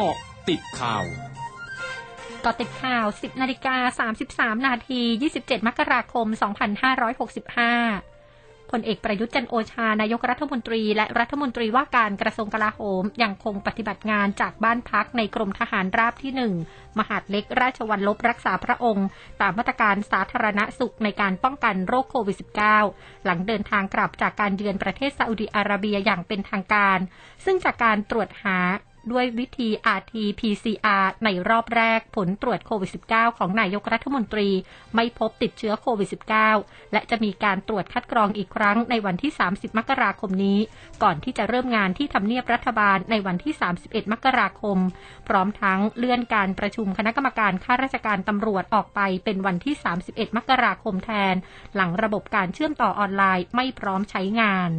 เกาะติดข่าวกาะติดข่าว 10นาฬิกา33 นาที 27 มกราคม 2565พลเอกประยุทธ์จันโอชานายกรัฐมนตรี และรัฐมนตรีว่าการกระทรวงกลาโหม ยังคงปฏิบัติงานจากบ้านพักในกรมทหารราบที่หนึ่งมหาดเล็กราชวัลลบรักษาพระองค์ ตามมาตรการสาธารณสุขในการป้องกันโรคโควิด -19 หลังเดินทางกลับจากการเยือนประเทศซาอุดิอาระเบียอย่างเป็นทางการ ซึ่งจากการตรวจหา ด้วยวิธี RT-PCR ในรอบแรกผลตรวจโควิด -19 ของนายกรัฐมนตรี ไม่พบติดเชื้อโควิด -19 และจะมีการตรวจคัดกรองอีกครั้งในวันที่ 30 มกราคมนี้ ก่อนที่จะเริ่มงานที่ทำเนียบรัฐบาลในวันที่ 31 มกราคม พร้อมทั้งเลื่อนการประชุมคณะกรรมการข้าราชการตำรวจออกไปเป็นวันที่ 31 มกราคมแทน หลังระบบการเชื่อมต่อออนไลน์ไม่พร้อมใช้งาน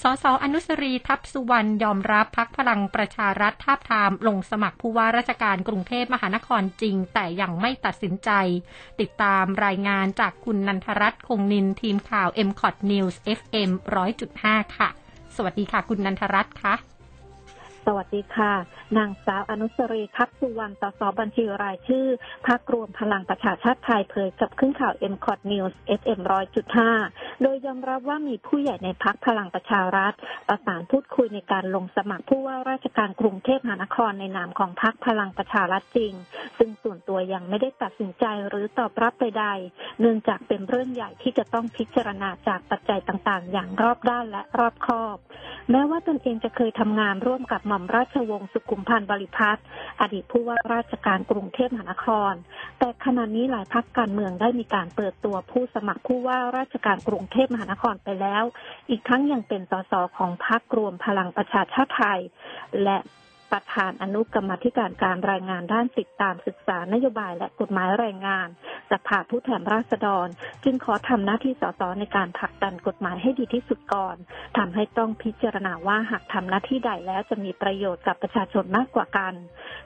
สสอนุสรีทัพสุวรรณยอมรับพักพลังประชารัฐทาบทามลงสมัครผู้ว่าราชการกรุงเทพมหานครจริง แต่ยังไม่ตัดสินใจ ติดตามรายงานจากคุณนันทรัตน์คงนินทีมข่าว m c o t News FM 100.5 ค่ะ สวัสดีค่ะ คุณนันทรัตน์ค่ะ สวัสดีค่ะ นางสาวอนุสรีคับสุวรรณสสบัญชีรายชื่อพักรวมพลังประชาชาติไทยเผยกับขึ้นข่าว m c o t News FM 100.5โดยยอมรับว่ามีผู้ใหญ่ในพักพลังประชารัฐ ประสานพูดคุยในการลงสมัครผู้ว่าราชการกรุงเทพมหานครในนามของพักพลังประชารัฐจริง ซึ่งส่วนตัวยังไม่ได้ตัดสินใจหรือตอบรับใดๆเนื่องจากเป็นเรื่องใหญ่ที่จะต้องพิจารณาจากปัจจัยต่างๆ อย่างรอบด้านและรอบคอบ แม้ว่าตนเองจะเคยทำงานร่วมกับม่อมราชวงศ์สุขุมพันธ์บริพัตรอดีตผู้ว่าราชการกรุงเทพมหานคร แต่ขณะนี้หลายพักการเมืองได้มีการเปิดตัวผู้สมัครผู้ว่าราชการกรุงเทพมหานครไปแล้ว อีกทั้งยังเป็นสสของพรรครวมพลังประชาชาติไทย และ ประธานอนุกรรมธิการการรายงานด้านติดตามศึกษานโยบายและกฎหมายแรงงานสภาผู้แทนราษฎร จึงขอทำหน้าที่สสในการผลักดันกฎหมายให้ดีที่สุดก่อนทำให้ต้องพิจารณาว่าหากทำหน้าที่ใดแล้วจะมีประโยชน์กับประชาชนมากกว่ากัน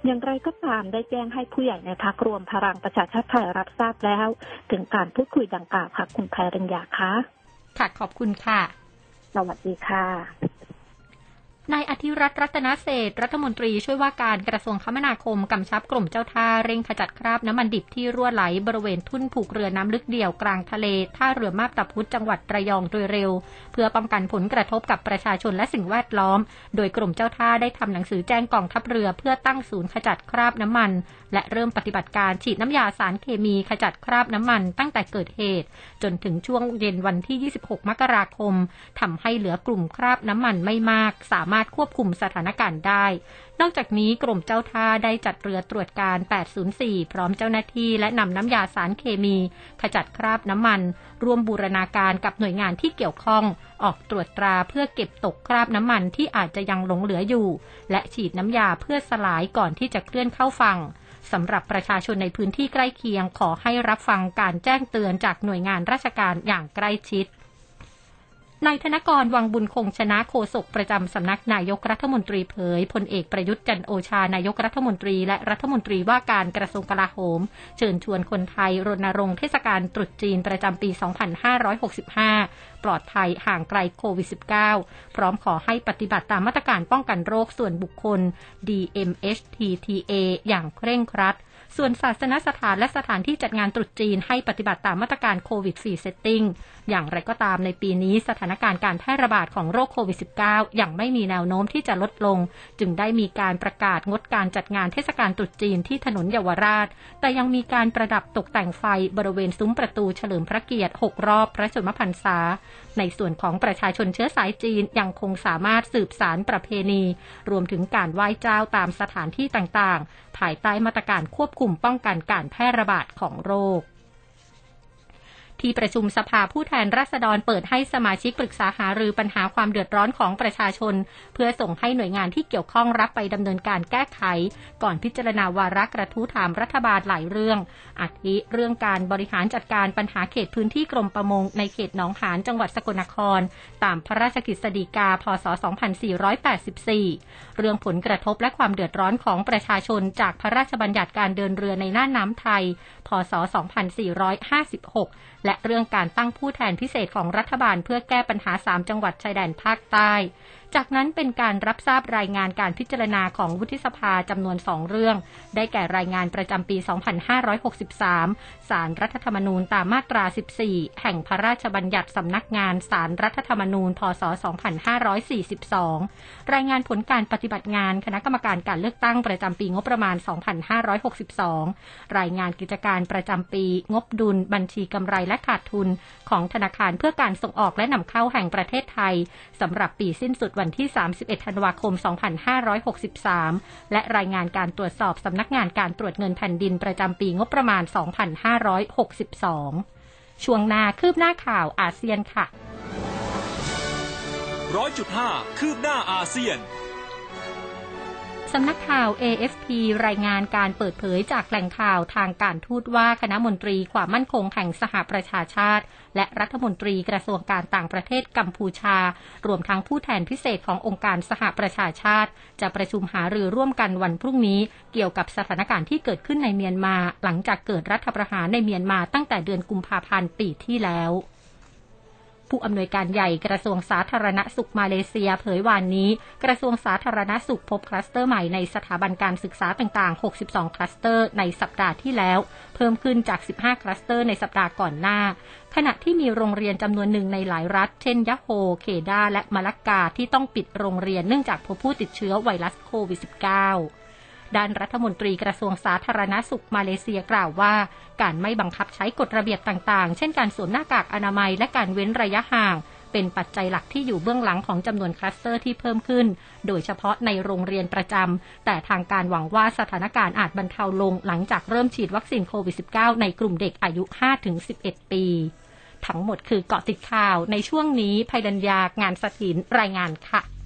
อย่างไรก็ตามได้แจ้งให้ผู้ใหญ่ในพักรวมพลังประชาชาติไทยรับทราบแล้ว ถึงการพูดคุยดังกล่าวค่ะคุณแพรัญญาคะค่ะขอบคุณค่ะ สวัสดีค่ะ นายอธิรัตน์รัตนเศษรัฐมนตรีช่วยว่าการกระทรวงคมนาคมกำชับกรมเจ้าท่าเร่งขจัดคราบน้ำมันดิบที่รั่วไหลบริเวณทุ่นผูกเรือน้ำลึกเดี่ยวกลางทะเล ท่าเรือมาบตาพุธจังหวัดระยองโดยเร็ว เพื่อป้องกันผลกระทบกับประชาชนและสิ่งแวดล้อม โดยกรมเจ้าท่าได้ทำหนังสือแจ้งกองทัพเรือเพื่อตั้งศูนย์ขจัดคราบน้ำมัน และเริ่มปฏิบัติการฉีดน้ำยาสารเคมีขจัดคราบน้ำมัน ตั้งแต่เกิดเหตุ จนถึงช่วงเย็นวันที่ 26 มกราคมทำให้เหลือกลุ่มคราบน้ำมันไม่มากสามารถควบคุมสถานการณ์ได้ นอกจากนี้กรมเจ้าท่าได้จัดเรือตรวจการ 804 พร้อมเจ้าหน้าที่และนำน้ำยาสารเคมี ขจัดคราบน้ำมัน ร่วมบูรณาการกับหน่วยงานที่เกี่ยวข้อง ออกตรวจตราเพื่อเก็บตกคราบน้ำมันที่อาจจะยังหลงเหลืออยู่ และฉีดน้ำยาเพื่อสลายก่อนที่จะเคลื่อนเข้าฝั่งสำหรับประชาชนในพื้นที่ใกล้เคียงขอให้รับฟังการแจ้งเตือนจากหน่วยงานราชการอย่างใกล้ชิด นายธนกรวังบุญคงชนะโฆษกประจำสำนักนายกรัฐมนตรีเผยพลเอกประยุทธ์จันโอชานายกรัฐมนตรี และรัฐมนตรีว่าการกระทรวงกลาโหม เชิญชวนคนไทยรณรงค์เทศกาลตรุษจีนประจำปี 2565 ปลอดภัยห่างไกลโควิด -19 พร้อมขอให้ปฏิบัติตามมาตรการป้องกันโรคส่วนบุคคล DMHTTA อย่างเคร่งครัดส่วนศาสนสถานและสถานที่จัดงานตรุษจีนให้ปฏิบัติตามมาตรการโควิด 4 เซตติ้ง อย่างไรก็ตามในปีนี้สถานการณ์การแพร่ระบาดของโรคโควิด -19 ยังไม่มีแนวโน้มที่จะลดลง จึงได้มีการประกาศงดการจัดงานเทศกาลตรุษจีนที่ถนนเยาวราช แต่ยังมีการประดับตกแต่งไฟบริเวณซุ้มประตูเฉลิมพระเกียรติ 6 รอบพระชนมพรรษา ในส่วนของประชาชนเชื้อสายจีนยังคงสามารถสืบสารประเพณี รวมถึงการไหว้เจ้าตามสถานที่ต่างๆ ภายใต้มาตรการควบคุมป้องกันการแพร่ระบาดของโรค ที่ประชุมสภาผู้แทนราษฎรเปิดให้สมาชิกปรึกษาหารือปัญหาความเดือดร้อนของประชาชน เพื่อส่งให้หน่วยงานที่เกี่ยวข้องรับไปดำเนินการแก้ไข ก่อนพิจารณาวาระกระทู้ถามรัฐบาลหลายเรื่องอาทิเรื่องการบริหารจัดการปัญหาเขตพื้นที่กรมประมงในเขตหนองหานจังหวัดสกลนคร ตามพระราชกฤษฎีกา พศ 2484 เรื่องผลกระทบและความเดือดร้อนของประชาชนจากพระราชบัญญัติการเดินเรือในน่านน้ำไทย พศ 2456และเรื่องการตั้งผู้แทนพิเศษของรัฐบาลเพื่อแก้ปัญหา 3 จังหวัดชายแดนภาคใต้จากนั้นเป็นการรับทราบรายงานการพิจารณาของวุฒิสภาจำนวนสองเรื่อง ได้แก่รายงานประจำปี 2563 สารรัฐธรรมนูญตามมาตรา 14 แห่งพระราชบัญญัติสำนักงานสารรัฐธรรมนูญ พศ 2542 รายงานผลการปฏิบัติงานคณะกรรมการการเลือกตั้งประจำปีงบประมาณ 2562 รายงานกิจการประจำปี งบดุล บัญชีกำไรและขาดทุน ของธนาคารเพื่อการส่งออกและนำเข้าแห่งประเทศไทยสำหรับปีสิ้นสุดวันที่ 31 ธันวาคม 2563 และรายงานการตรวจสอบสำนักงานการตรวจเงินแผ่นดินประจำปีงบประมาณ 2562 ช่วงหน้าคืบหน้าข่าวอาเซียนค่ะร้อยจุดห้าคืบหน้าอาเซียน สำนักข่าว AFP รายงานการเปิดเผยจากแหล่งข่าวทางการทูตว่าคณะมนตรีความมั่นคงแห่งสหประชาชาติ และรัฐมนตรีกระทรวงการต่างประเทศกัมพูชา รวมทั้งผู้แทนพิเศษขององค์การสหประชาชาติ จะประชุมหารือร่วมกันวันพรุ่งนี้ เกี่ยวกับสถานการณ์ที่เกิดขึ้นในเมียนมา หลังจากเกิดรัฐประหารในเมียนมาตั้งแต่เดือนกุมภาพันธ์ปีที่แล้ว ผู้อำนวยการใหญ่กระทรวงสาธารณสุขมาเลเซีย เผยวานนี้ กระทรวงสาธารณสุขพบคลัสเตอร์ใหม่ในสถาบันการศึกษาต่าง ๆ 62 คลัสเตอร์ในสัปดาห์ที่แล้ว เพิ่มขึ้นจาก 15 คลัสเตอร์ในสัปดาห์ก่อนหน้า ขณะที่มีโรงเรียนจำนวนหนึ่งในหลายรัฐ เช่นยะโฮ เคดา และมาลักกาที่ต้องปิดโรงเรียนเนื่องจากพบผู้ติดเชื้อไวรัสโควิด -19 ด้านรัฐมนตรีกระทรวงสาธารณสุขมาเลเซียกล่าวว่า การไม่บังคับใช้กฎระเบียบต่างๆ เช่นการสวมหน้ากากอนามัยและการเว้นระยะห่าง เป็นปัจจัยหลักที่อยู่เบื้องหลังของจำนวนคลัสเตอร์ที่เพิ่มขึ้น โดยเฉพาะในโรงเรียนประจำ แต่ทางการหวังว่าสถานการณ์อาจบรรเทาลงหลังจากเริ่มฉีดวัคซีนโควิด -19 ในกลุ่มเด็กอายุ 5-11 ปี ทั้งหมดคือเกาะติดข่าวในช่วงนี้ภัยดัญญางานสถินรายงานค่ะ